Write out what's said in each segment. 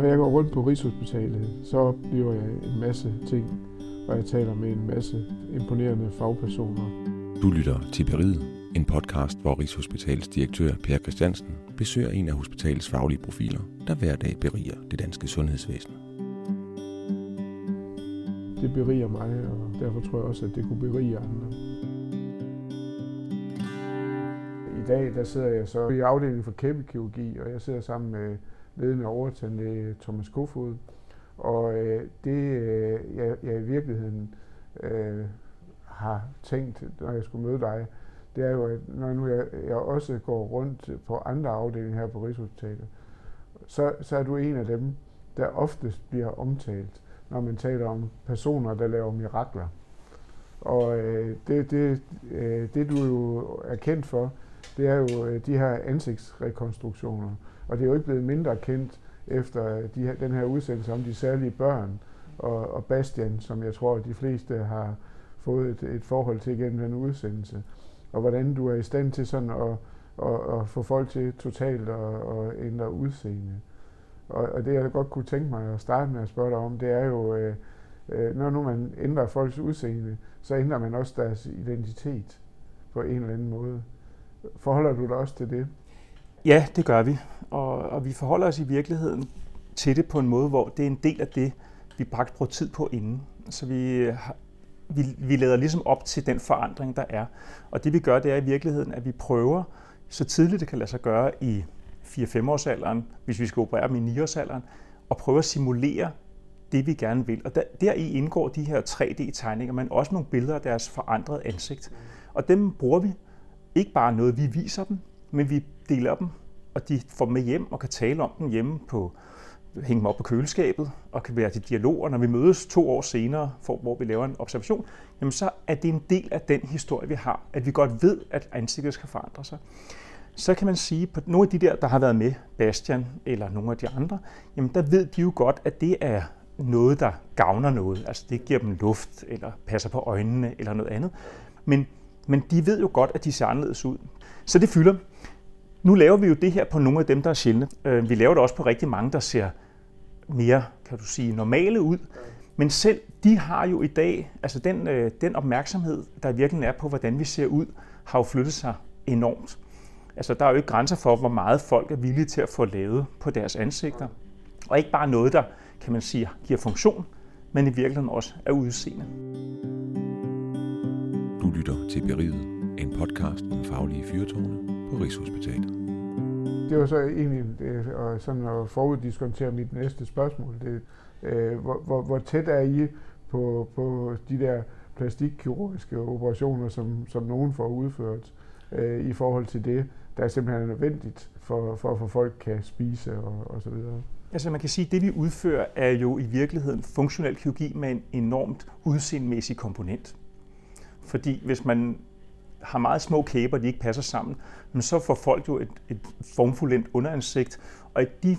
Når jeg går rundt på Rigshospitalet, så oplever jeg en masse ting, og jeg taler med en masse imponerende fagpersoner. Du lytter til Beriget, en podcast, hvor Rigshospitalets direktør Per Christiansen besøger en af hospitalets faglige profiler, der hver dag beriger det danske sundhedsvæsen. Det beriger mig, og derfor tror jeg også, at det kunne berige andre. I dag der sidder jeg så i afdelingen for kæbekirurgi, og jeg sidder sammen med ledende overtandlæge Thomas Kofod. Og øh, det, øh, jeg, jeg i virkeligheden øh, har tænkt, når jeg skulle møde dig, det er jo, at når nu jeg, jeg også går rundt på andre afdelinger her på Rigshospitalet, så, så er du en af dem, der oftest bliver omtalt, når man taler om personer, der laver mirakler. Og øh, det, det, øh, det du jo er kendt for, det er jo øh, de her ansigtsrekonstruktioner. Og det er jo ikke blevet mindre kendt efter øh, de her, den her udsendelse om de særlige børn og, og Bastian, som jeg tror, de fleste har fået et, et forhold til gennem den udsendelse. Og hvordan du er i stand til sådan at, at, at få folk til totalt at, at ændre udseende. Og, og det jeg godt kunne tænke mig at starte med at spørge dig om, det er jo, øh, øh når nu man ændrer folks udseende, så ændrer man også deres identitet på en eller anden måde. Forholder du dig også til det? Ja, det gør vi. Og, og vi forholder os i virkeligheden til det på en måde, hvor det er en del af det, vi bragt brugt tid på inden. Så vi, vi, vi lader ligesom op til den forandring, der er. Og det vi gør, det er i virkeligheden, at vi prøver så tidligt det kan lade sig gøre i 4-5-årsalderen, hvis vi skal operere dem i 9-årsalderen, og prøve at simulere det, vi gerne vil. Og der, deri indgår de her 3D-tegninger, men også nogle billeder af deres forandrede ansigt. Og dem bruger vi ikke bare noget, vi viser dem, men vi deler dem, og de får dem med hjem og kan tale om dem hjemme på hænge dem op på køleskabet og kan være til dialog, og når vi mødes to år senere, for, hvor vi laver en observation, jamen så er det en del af den historie, vi har, at vi godt ved, at ansigtet skal forandre sig. Så kan man sige, på nogle af de der, der har været med, Bastian eller nogle af de andre, jamen der ved de jo godt, at det er noget, der gavner noget. Altså det giver dem luft, eller passer på øjnene, eller noget andet. Men, men de ved jo godt, at de ser anderledes ud. Så det fylder. Nu laver vi jo det her på nogle af dem, der er sjældne. Øh, vi laver det også på rigtig mange, der ser mere, kan du sige, normale ud. Men selv de har jo i dag, altså den, øh, den opmærksomhed, der virkelig er på, hvordan vi ser ud, har jo flyttet sig enormt. Altså der er jo ikke grænser for, hvor meget folk er villige til at få lavet på deres ansigter. Og ikke bare noget, der, kan man sige, giver funktion, men i virkeligheden også er udseende. Du lytter til Beriget, en podcast om faglige fyrtårne på Rigshospitalet. Det var så egentlig det, og sådan at foruddiskontere mit næste spørgsmål. Det, øh, hvor, hvor, hvor tæt er I på, på de der plastikkirurgiske operationer, som, som nogen får udført øh, i forhold til det, der er simpelthen nødvendigt for, for at få folk kan spise og, og så videre? Altså man kan sige, at det vi udfører er jo i virkeligheden funktionel kirurgi med en enormt udseendemæssig komponent. Fordi hvis man har meget små kæber, de ikke passer sammen, men så får folk jo et, et formfuldendt underansigt, og i de,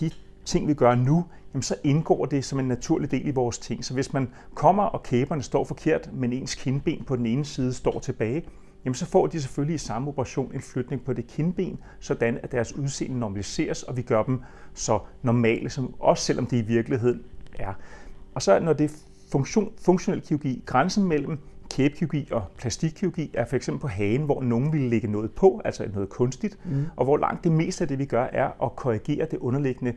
de ting, vi gør nu, jamen så indgår det som en naturlig del i vores ting. Så hvis man kommer, og kæberne står forkert, men ens kindben på den ene side står tilbage, jamen så får de selvfølgelig i samme operation en flytning på det kindben, sådan at deres udseende normaliseres, og vi gør dem så normale, som også selvom de i virkeligheden er. Og så når det er funktion, funktionel kirurgi, grænsen mellem kæbekirurgi og plastikkirurgi er for eksempel på hagen, hvor nogen vil lægge noget på, altså noget kunstigt, mm. og hvor langt det meste af det, vi gør, er at korrigere det underliggende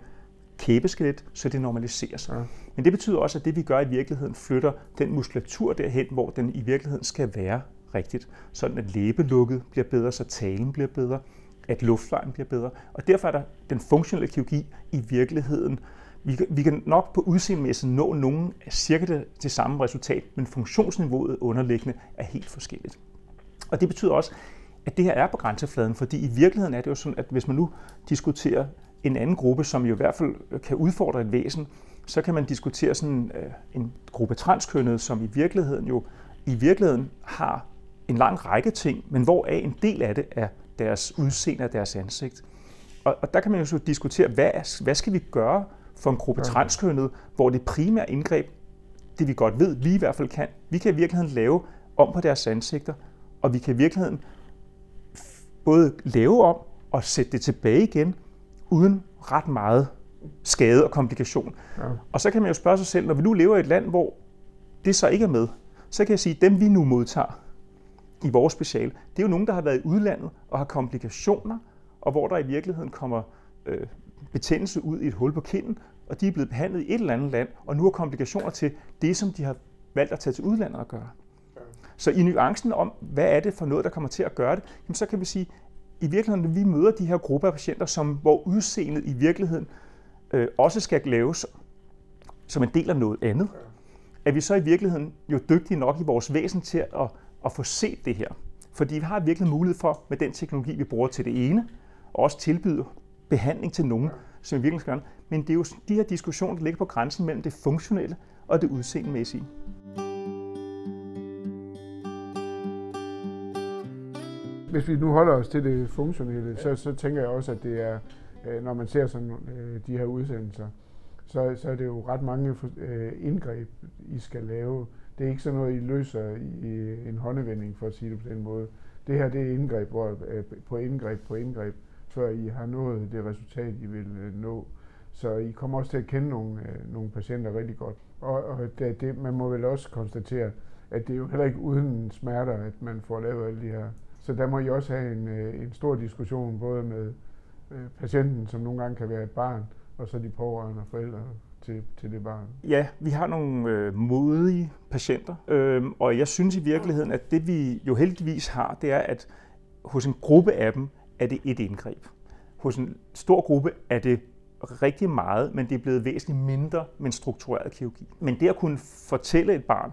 kæbeskelet, så det normaliseres. Ja. Men det betyder også, at det, vi gør i virkeligheden, flytter den muskulatur derhen, hvor den i virkeligheden skal være rigtigt. Sådan at læbelukket bliver bedre, så talen bliver bedre, at luftvejen bliver bedre. Og derfor er der den funktionelle kirurgi i virkeligheden vi, vi kan nok på udseendemæssigt nå nogen cirka det, det samme resultat, men funktionsniveauet underliggende er helt forskelligt. Og det betyder også, at det her er på grænsefladen, fordi i virkeligheden er det jo sådan, at hvis man nu diskuterer en anden gruppe, som jo i hvert fald kan udfordre et væsen, så kan man diskutere sådan øh, en gruppe transkønnede, som i virkeligheden jo i virkeligheden har en lang række ting, men hvor en del af det er deres udseende og deres ansigt. Og, og der kan man jo så diskutere, hvad, hvad skal vi gøre for en gruppe transkønnede, hvor det primære indgreb, det vi godt ved, vi i hvert fald kan, vi kan i virkeligheden lave om på deres ansigter, og vi kan i virkeligheden både lave om og sætte det tilbage igen, uden ret meget skade og komplikation. Ja. Og så kan man jo spørge sig selv, når vi nu lever i et land, hvor det så ikke er med, så kan jeg sige, at dem vi nu modtager i vores special, det er jo nogen, der har været i udlandet og har komplikationer, og hvor der i virkeligheden kommer øh, betændelse ud i et hul på kinden, og de er blevet behandlet i et eller andet land, og nu har komplikationer til det, som de har valgt at tage til udlandet og gøre. Så i nuancen om, hvad er det for noget, der kommer til at gøre det, jamen så kan vi sige, i virkeligheden, når vi møder de her grupper af patienter, som, hvor udseendet i virkeligheden øh, også skal laves som en del af noget andet, er vi så i virkeligheden jo dygtige nok i vores væsen til at, at få set det her. Fordi vi har virkelig mulighed for, med den teknologi, vi bruger til det ene, og også tilbyde behandling til nogen, som vi virkelig skal gøre. Men det er jo de her diskussioner, der ligger på grænsen mellem det funktionelle og det udseendemæssige. Hvis vi nu holder os til det funktionelle, så, så tænker jeg også, at det er, øh, når man ser sådan øh, de her udsendelser, så, så er det jo ret mange øh, indgreb, I skal lave. Det er ikke sådan noget, I løser i en håndevending, for at sige det på den måde. Det her det er indgreb hvor, på indgreb på indgreb, før I har nået det resultat, I vil øh, nå. Så I kommer også til at kende nogle, øh, nogle patienter rigtig godt. Og, og det, det, man må vel også konstatere, at det er jo heller ikke uden smerter, at man får lavet alle de her så der må I også have en, øh, en stor diskussion, både med øh, patienten, som nogle gange kan være et barn, og så de pårørende og forældre til, til det barn. Ja, vi har nogle øh, modige patienter, øh, og jeg synes i virkeligheden, at det vi jo heldigvis har, det er, at hos en gruppe af dem er det et indgreb. Hos en stor gruppe er det rigtig meget, men det er blevet væsentligt mindre med en struktureret kirurgi. Men det at kunne fortælle et barn,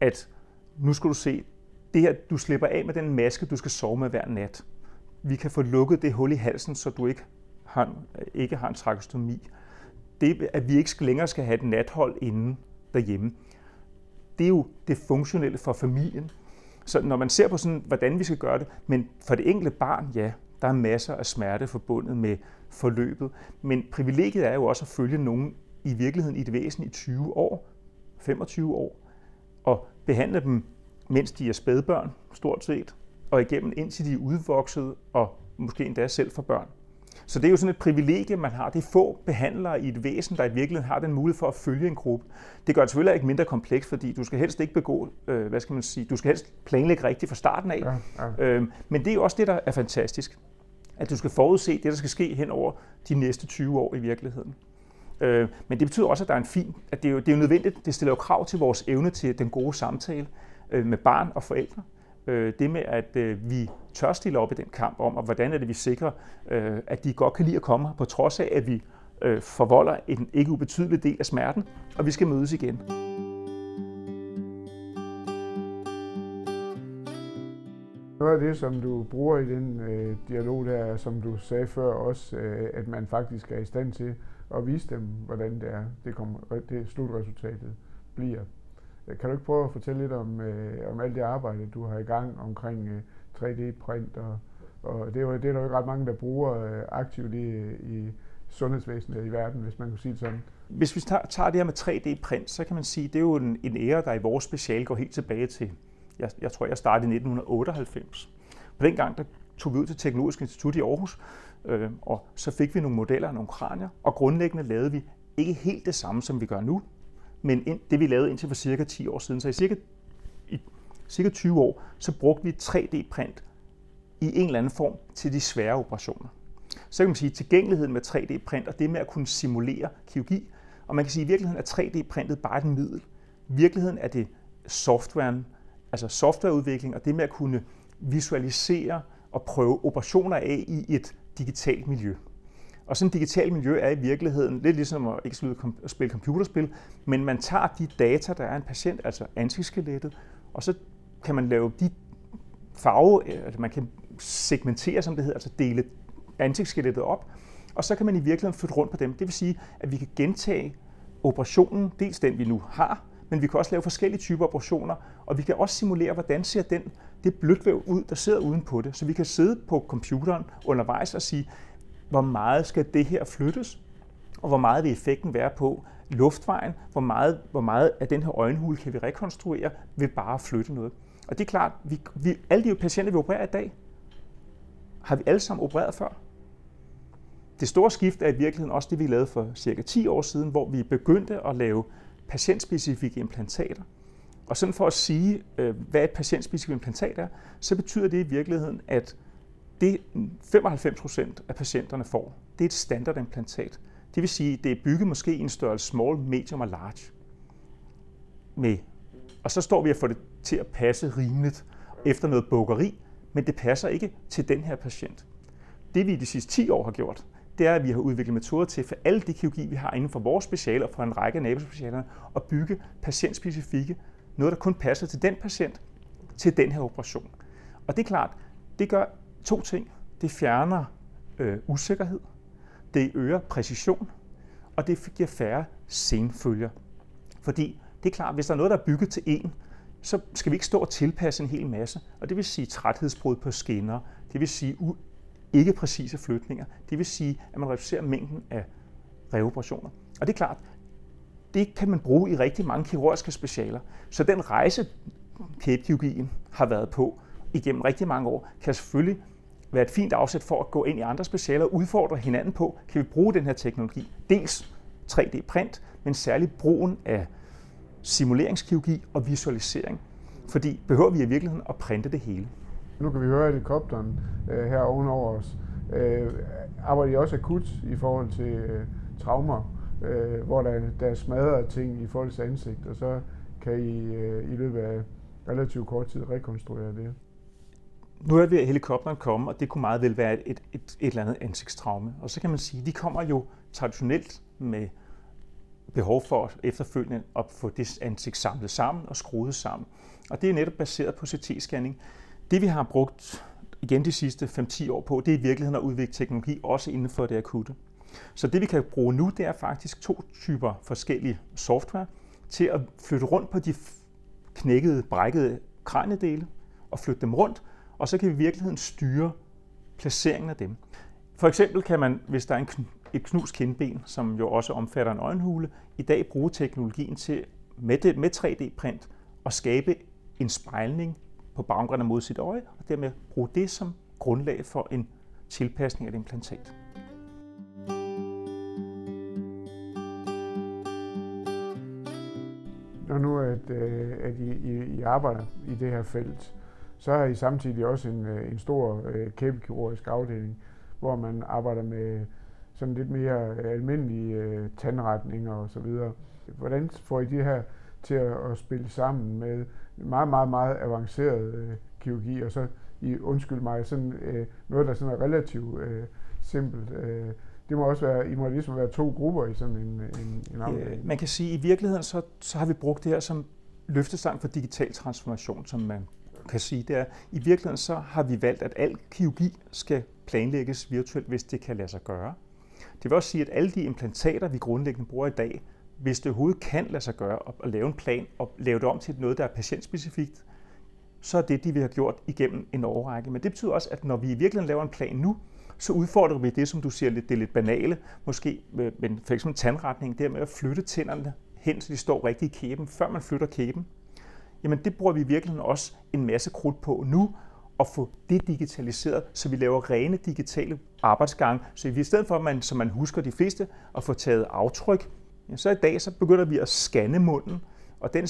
at nu skal du se, det her, du slipper af med den maske, du skal sove med hver nat. Vi kan få lukket det hul i halsen, så du ikke har, ikke har en trakostomi. Det, at vi ikke længere skal have et nathold inde derhjemme, det er jo det funktionelle for familien. Så når man ser på sådan, hvordan vi skal gøre det, men for det enkelte barn, ja, der er masser af smerte forbundet med forløbet. Men privilegiet er jo også at følge nogen i virkeligheden i det væsen i 20 år, 25 år, og behandle dem mens de er spædbørn, stort set, og igennem indtil de er udvoksede og måske endda selv for børn. Så det er jo sådan et privilegie, man har. Det er få behandlere i et væsen, der i virkeligheden har den mulighed for at følge en gruppe. Det gør det selvfølgelig ikke mindre komplekst, fordi du skal helst ikke begå, øh, hvad skal man sige, du skal helst planlægge rigtigt fra starten af. Ja, ja. Øhm, men det er jo også det, der er fantastisk. At du skal forudse det, der skal ske hen over de næste 20 år i virkeligheden. Øh, men det betyder også, at der er en fin, at det er jo, det er jo nødvendigt, det stiller jo krav til vores evne til den gode samtale øh, med barn og forældre. Øh, det med, at øh, vi tør stille op i den kamp om, og hvordan er det, vi sikrer, øh, at de godt kan lide at komme her, på trods af, at vi øh, forvolder en ikke ubetydelig del af smerten, og vi skal mødes igen. Noget af det, som du bruger i den øh, dialog der, som du sagde før også, øh, at man faktisk er i stand til at vise dem, hvordan det er, det, kommer, det slutresultatet bliver. Øh, kan du ikke prøve at fortælle lidt om, øh, om alt det arbejde, du har i gang omkring øh, 3D-print? Og, og det, er jo, det er der jo ikke ret mange, der bruger øh, aktivt i, i sundhedsvæsenet i verden, hvis man kan sige det sådan. Hvis vi tager, tager det her med 3D-print, så kan man sige, det er jo en, en ære, der i vores special går helt tilbage til, jeg, jeg tror, jeg startede i 1998. På den gang, der tog vi ud til Teknologisk Institut i Aarhus, øh, og så fik vi nogle modeller og nogle kranier, og grundlæggende lavede vi ikke helt det samme, som vi gør nu, men ind, det vi lavede indtil for cirka 10 år siden. Så i cirka, i cirka 20 år, så brugte vi 3D-print i en eller anden form til de svære operationer. Så kan man sige, at tilgængeligheden med 3D-print og det med at kunne simulere kirurgi, og man kan sige, at i virkeligheden er 3D-printet bare et middel. I virkeligheden er det softwaren, altså softwareudvikling og det med at kunne visualisere og prøve operationer af i et digitalt miljø. Og sådan et digitalt miljø er i virkeligheden lidt ligesom at ikke at spille computerspil, men man tager de data, der er en patient, altså ansigtsskelettet, og så kan man lave de farve, øh, altså man kan segmentere, som det hedder, altså dele ansigtsskelettet op, og så kan man i virkeligheden flytte rundt på dem. Det vil sige, at vi kan gentage operationen, dels den vi nu har, men vi kan også lave forskellige typer operationer, og vi kan også simulere, hvordan ser den, det blødvæv ud, der sidder uden på det. Så vi kan sidde på computeren undervejs og sige, hvor meget skal det her flyttes, og hvor meget vil effekten være på luftvejen, hvor meget, hvor meget af den her øjenhule kan vi rekonstruere ved bare at flytte noget. Og det er klart, vi, vi, alle de patienter, vi opererer i dag, har vi alle sammen opereret før. det store skift er i virkeligheden også det, vi lavede for cirka 10 år siden, hvor vi begyndte at lave patientspecifikke implantater. Og sådan for at sige, øh, hvad et patientspecifikt implantat er, så betyder det i virkeligheden, at det 95 procent af patienterne får, det er et standardimplantat. Det vil sige, det er bygget måske i en størrelse small, medium og large. Med. Og så står vi at få det til at passe rimeligt efter noget bukkeri, men det passer ikke til den her patient. Det vi i de sidste 10 år har gjort, det er, at vi har udviklet metoder til for alle de kirurgi, vi har inden for vores specialer og for en række af nabospecialerne, at bygge patientspecifikke, noget der kun passer til den patient, til den her operation. Og det er klart, det gør to ting. Det fjerner øh, usikkerhed, det øger præcision, og det giver færre senfølger. Fordi det er klart, hvis der er noget, der er bygget til en, så skal vi ikke stå og tilpasse en hel masse. Og det vil sige træthedsbrud på skinner, det vil sige ikke præcise flytninger. Det vil sige, at man reducerer mængden af reoperationer. Og det er klart, det kan man bruge i rigtig mange kirurgiske specialer. Så den rejse, kæbekirurgien har været på igennem rigtig mange år, kan selvfølgelig være et fint afsæt for at gå ind i andre specialer og udfordre hinanden på, kan vi bruge den her teknologi. Dels 3D-print, men særligt brugen af simuleringskirurgi og visualisering. Fordi behøver vi i virkeligheden at printe det hele. Nu kan vi høre helikopteren øh, her ovenover os. Øh, arbejder I også akut i forhold til øh, traumer, øh, hvor der, der er smadret ting i folks ansigt, og så kan I øh, i løbet af relativt kort tid rekonstruere det? Nu er vi at helikopteren komme, og det kunne meget vel være et, et, et, et eller andet ansigtstraume. Og så kan man sige, at de kommer jo traditionelt med behov for efterfølgende at få det ansigt samlet sammen og skruet sammen. Og det er netop baseret på CT-scanning. Det vi har brugt igen de sidste 5-10 år på, det er i virkeligheden at udvikle teknologi også inden for det akutte. Så det vi kan bruge nu, det er faktisk to typer forskellige software til at flytte rundt på de knækkede, brækkede kraniedele og flytte dem rundt, og så kan vi i virkeligheden styre placeringen af dem. For eksempel kan man, hvis der er en, et knus kindben, som jo også omfatter en øjenhule, i dag bruge teknologien til med, det, med 3D-print at skabe en spejling på baggrund af mod sit øje, og dermed bruge det som grundlag for en tilpasning af et implantat. Når nu at, øh, at I, I, I arbejder i det her felt, så har I samtidig også en, øh, en stor øh, kæbekirurgisk afdeling, hvor man arbejder med sådan lidt mere almindelige øh, tandretninger og så videre. Hvordan får I de her til at, at spille sammen med meget, meget, meget avanceret øh, kirurgi, og så i, undskyld mig, sådan øh, noget, der sådan er relativt øh, simpelt. Øh, det må også være, I må ligesom være to grupper i sådan en, en, en afdeling. Man kan sige, at i virkeligheden så, så har vi brugt det her som løftestang for digital transformation, som man kan sige, det er, i virkeligheden så har vi valgt, at al kirurgi skal planlægges virtuelt, hvis det kan lade sig gøre. Det vil også sige, at alle de implantater, vi grundlæggende bruger i dag, hvis det overhovedet kan lade sig gøre at lave en plan og lave det om til noget, der er patientspecifikt, så er det, det, vi har gjort igennem en årrække. Men det betyder også, at når vi i virkeligheden laver en plan nu, så udfordrer vi det, som du siger, det er lidt banale, måske øh, men for eksempel tandretning, det med at flytte tænderne hen, så de står rigtigt i kæben, før man flytter kæben. Jamen det bruger vi i virkeligheden også en masse krudt på nu, at få det digitaliseret, så vi laver rene digitale arbejdsgange. Så i stedet for, at man, som man husker de fleste, at få taget aftryk, ja, så i dag så begynder vi at scanne munden, og den,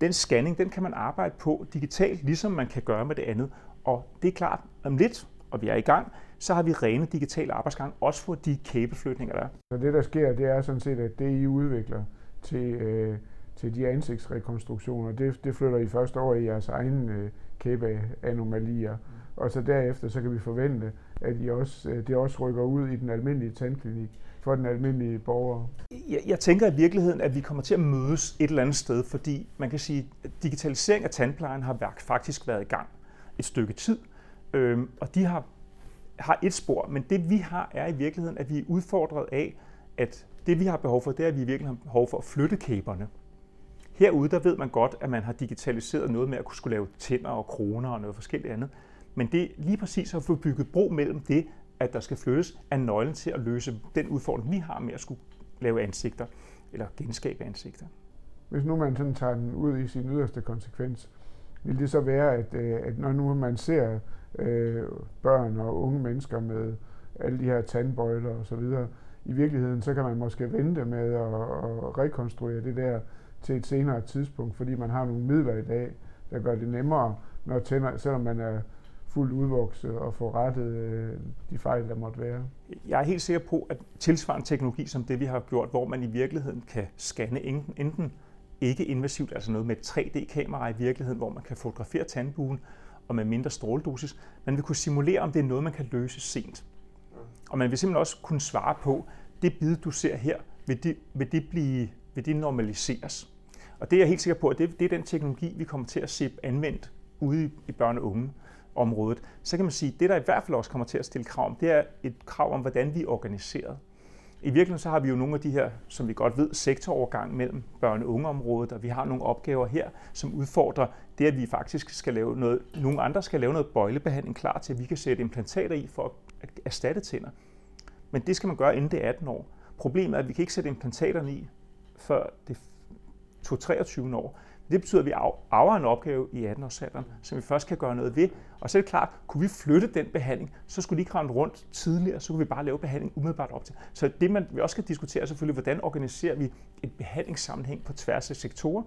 den scanning, den kan man arbejde på digitalt, ligesom man kan gøre med det andet. Og det er klart, om lidt, og vi er i gang, så har vi rene digitale arbejdsgange, også for de kæbeflytninger, der er. Så det, der sker, det er sådan set, at det, I udvikler til, øh, til de ansigtsrekonstruktioner, det, det flytter I først over i jeres egen øh, kæbeanomalier. Mm. Og så derefter, så kan vi forvente, at I også, øh, det også rykker ud i den almindelige tandklinik for den almindelige borger. Jeg, jeg tænker i virkeligheden, at vi kommer til at mødes et eller andet sted, fordi man kan sige, at digitalisering af tandplejen har faktisk været i gang et stykke tid, øhm, og de har, har et spor, men det vi har er i virkeligheden, at vi er udfordret af, at det vi har behov for, det er, at vi i virkeligheden har behov for at flytte kæberne. Herude, der ved man godt, at man har digitaliseret noget med at kunne skulle lave tænder og kroner og noget forskelligt andet. Men det lige præcis at få bygget bro mellem det, at der skal flyttes, er nøglen til at løse den udfordring, vi har med at skulle lave ansigter eller genskabe ansigter. Hvis nu man sådan tager den ud i sin yderste konsekvens, vil det så være, at, øh, at når nu man ser øh, børn og unge mennesker med alle de her tandbøjler og så videre. I virkeligheden, så kan man måske vente med at, at rekonstruere det der til et senere tidspunkt, fordi man har nogle midler i dag, der gør det nemmere, når tænder, selvom man er fuldt udvokset og få rettet øh, de fejl, der måtte være. Jeg er helt sikker på, at tilsvarende teknologi som det, vi har gjort, hvor man i virkeligheden kan scanne enten, enten ikke invasivt, altså noget med et 3D-kamera i virkeligheden, hvor man kan fotografere tandbuen og med mindre stråledosis, man vil kunne simulere, om det er noget, man kan løse sent. Og man vil simpelthen også kunne svare på, det bid, du ser her, vil det, vil det, blive, vil det normaliseres? Og det er jeg helt sikker på, at det, det er den teknologi, vi kommer til at se anvendt ude i, i børne- og unge området. Så kan man sige, at det der i hvert fald også kommer til at stille krav om, det er et krav om, hvordan vi er organiseret. I virkeligheden så har vi jo nogle af de her, som vi godt ved, sektorovergang mellem børne- og ungeområdet, og vi har nogle opgaver her, som udfordrer det, at vi faktisk skal lave noget, nogle andre skal lave noget bøjlebehandling klar til, at vi kan sætte implantater i for at erstatte tænder. Men det skal man gøre inden det er 18 år. Problemet er, at vi kan ikke sætte implantaterne i, før det 23 år. Det betyder, at vi arver en opgave i 18-årsalderen, som vi først kan gøre noget ved. Og så er det klart, kunne vi flytte den behandling, så skulle de ikke rende rundt tidligere, så kunne vi bare lave behandling umiddelbart op til. Så det, man vi også skal diskutere, er selvfølgelig, hvordan organiserer vi et behandlingssammenhæng på tværs af sektorer.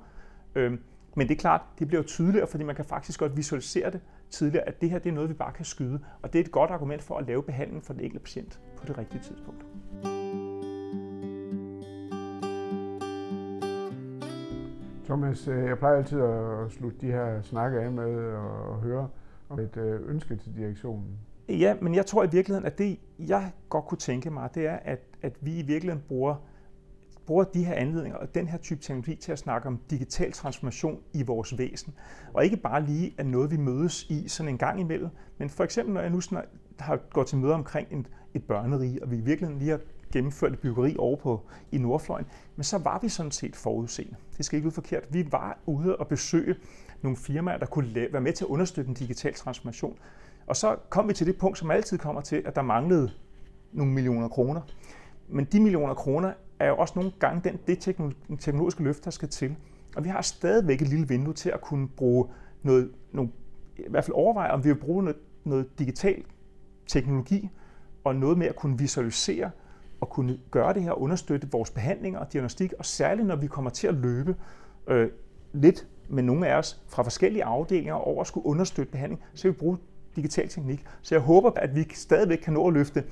Øhm, men det er klart, det bliver jo tydeligere, fordi man kan faktisk godt visualisere det tidligere, at det her det er noget, vi bare kan skyde. Og det er et godt argument for at lave behandling for den enkelte patient på det rigtige tidspunkt. Thomas, øh, jeg plejer altid at slutte de her snakke af med at høre om et øh, ønske til direktionen. Ja, men jeg tror i virkeligheden, at det, jeg godt kunne tænke mig, det er, at, at vi i virkeligheden bruger, bruger de her anledninger og den her type teknologi til at snakke om digital transformation i vores væsen. Og ikke bare lige at noget, vi mødes i sådan en gang imellem, men for eksempel, når jeg nu snart har gået til møde omkring en, et børnerige, og vi i virkeligheden lige har gennemførte byggeri over på, i Nordfløjen, men så var vi sådan set forudseende. Det skal ikke ud forkert. Vi var ude og besøge nogle firmaer, der kunne være med til at understøtte en digital transformation. Og så kom vi til det punkt, som altid kommer til, at der manglede nogle millioner kroner. Men de millioner kroner er jo også nogle gange den, det teknologiske løft, der skal til. Og vi har stadigvæk et lille vindue til at kunne bruge noget, nogle, i hvert fald overveje, om vi vil bruge noget, noget digital teknologi og noget med at kunne visualisere at kunne gøre det her og understøtte vores behandlinger og diagnostik, og særligt når vi kommer til at løbe øh, lidt med nogle af os fra forskellige afdelinger over at skulle understøtte behandling, så vil vi bruge digital teknik. Så jeg håber, at vi stadigvæk kan nå at løfte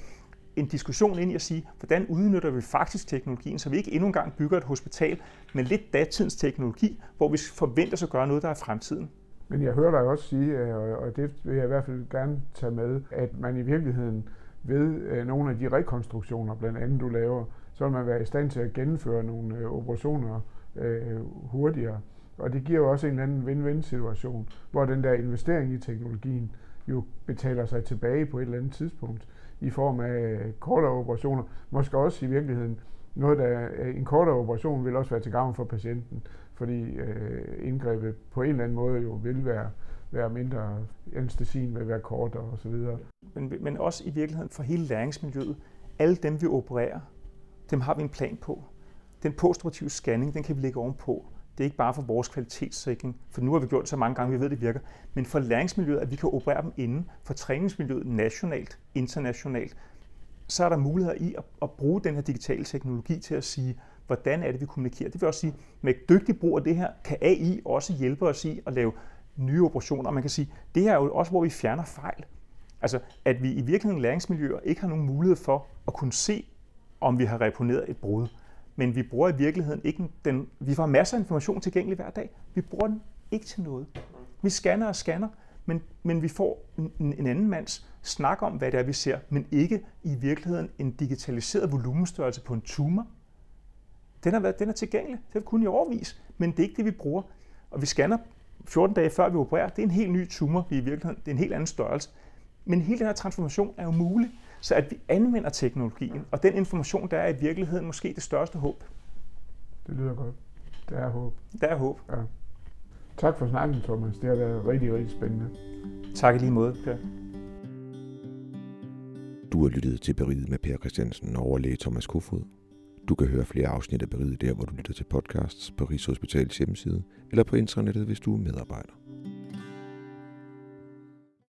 en diskussion ind i at sige, hvordan udnytter vi faktisk teknologien, så vi ikke endnu engang bygger et hospital med lidt datidens teknologi, hvor vi forventer sig at gøre noget, der er fremtiden. Men jeg hører dig også sige, øh, og det vil jeg i hvert fald gerne tage med, at man i virkeligheden ved øh, nogle af de rekonstruktioner, blandt andet du laver, så vil man være i stand til at gennemføre nogle øh, operationer øh, hurtigere. Og det giver jo også en eller anden win-win situation, hvor den der investering i teknologien jo betaler sig tilbage på et eller andet tidspunkt i form af øh, kortere operationer. Måske også i virkeligheden noget, der øh, en kortere operation vil også være til gavn for patienten, fordi øh, indgrebet på en eller anden måde jo vil være være mindre, anestesien vil være kortere osv. Men, men også i virkeligheden for hele læringsmiljøet. Alle dem, vi opererer, dem har vi en plan på. Den postoperative scanning, den kan vi lægge ovenpå. Det er ikke bare for vores kvalitetssikring, for nu har vi gjort det så mange gange, vi ved, det virker, men for læringsmiljøet, at vi kan operere dem inden, for træningsmiljøet nationalt, internationalt, så er der muligheder i at, at bruge den her digitale teknologi til at sige, hvordan er det, vi kommunikerer. Det vil også sige, med dygtig brug af det her, kan AI også hjælpe os i at lave nye operationer. Man kan sige, det her er jo også, hvor vi fjerner fejl. Altså, at vi i virkeligheden læringsmiljøer ikke har nogen mulighed for at kunne se, om vi har reponeret et brud. Men vi bruger i virkeligheden ikke den... Vi får masser af information tilgængelig hver dag. Vi bruger den ikke til noget. Vi scanner og scanner, men, men vi får en, en anden mands snak om, hvad det er, vi ser, men ikke i virkeligheden en digitaliseret volumenstørrelse på en tumor. Den har været, den er tilgængelig. Det er kun i overvis, men det er ikke det, vi bruger. Og vi scanner 14 dage før vi opererer, det er en helt ny tumor i virkeligheden. Det er en helt anden størrelse. Men hele den her transformation er jo mulig, så at vi anvender teknologien, og den information, der er i virkeligheden måske det største håb. Det lyder godt. Der er håb. Der er håb. Ja. Tak for snakken, Thomas. Det har været rigtig, rigtig spændende. Tak i lige måde, Per. Du har lyttet til Beriget med Per Christiansen og overlæge Thomas Kofod. Du kan høre flere afsnit af Beriget der, hvor du lytter til podcasts på Rigshospitalets hjemmeside, eller på intranettet, hvis du er medarbejder.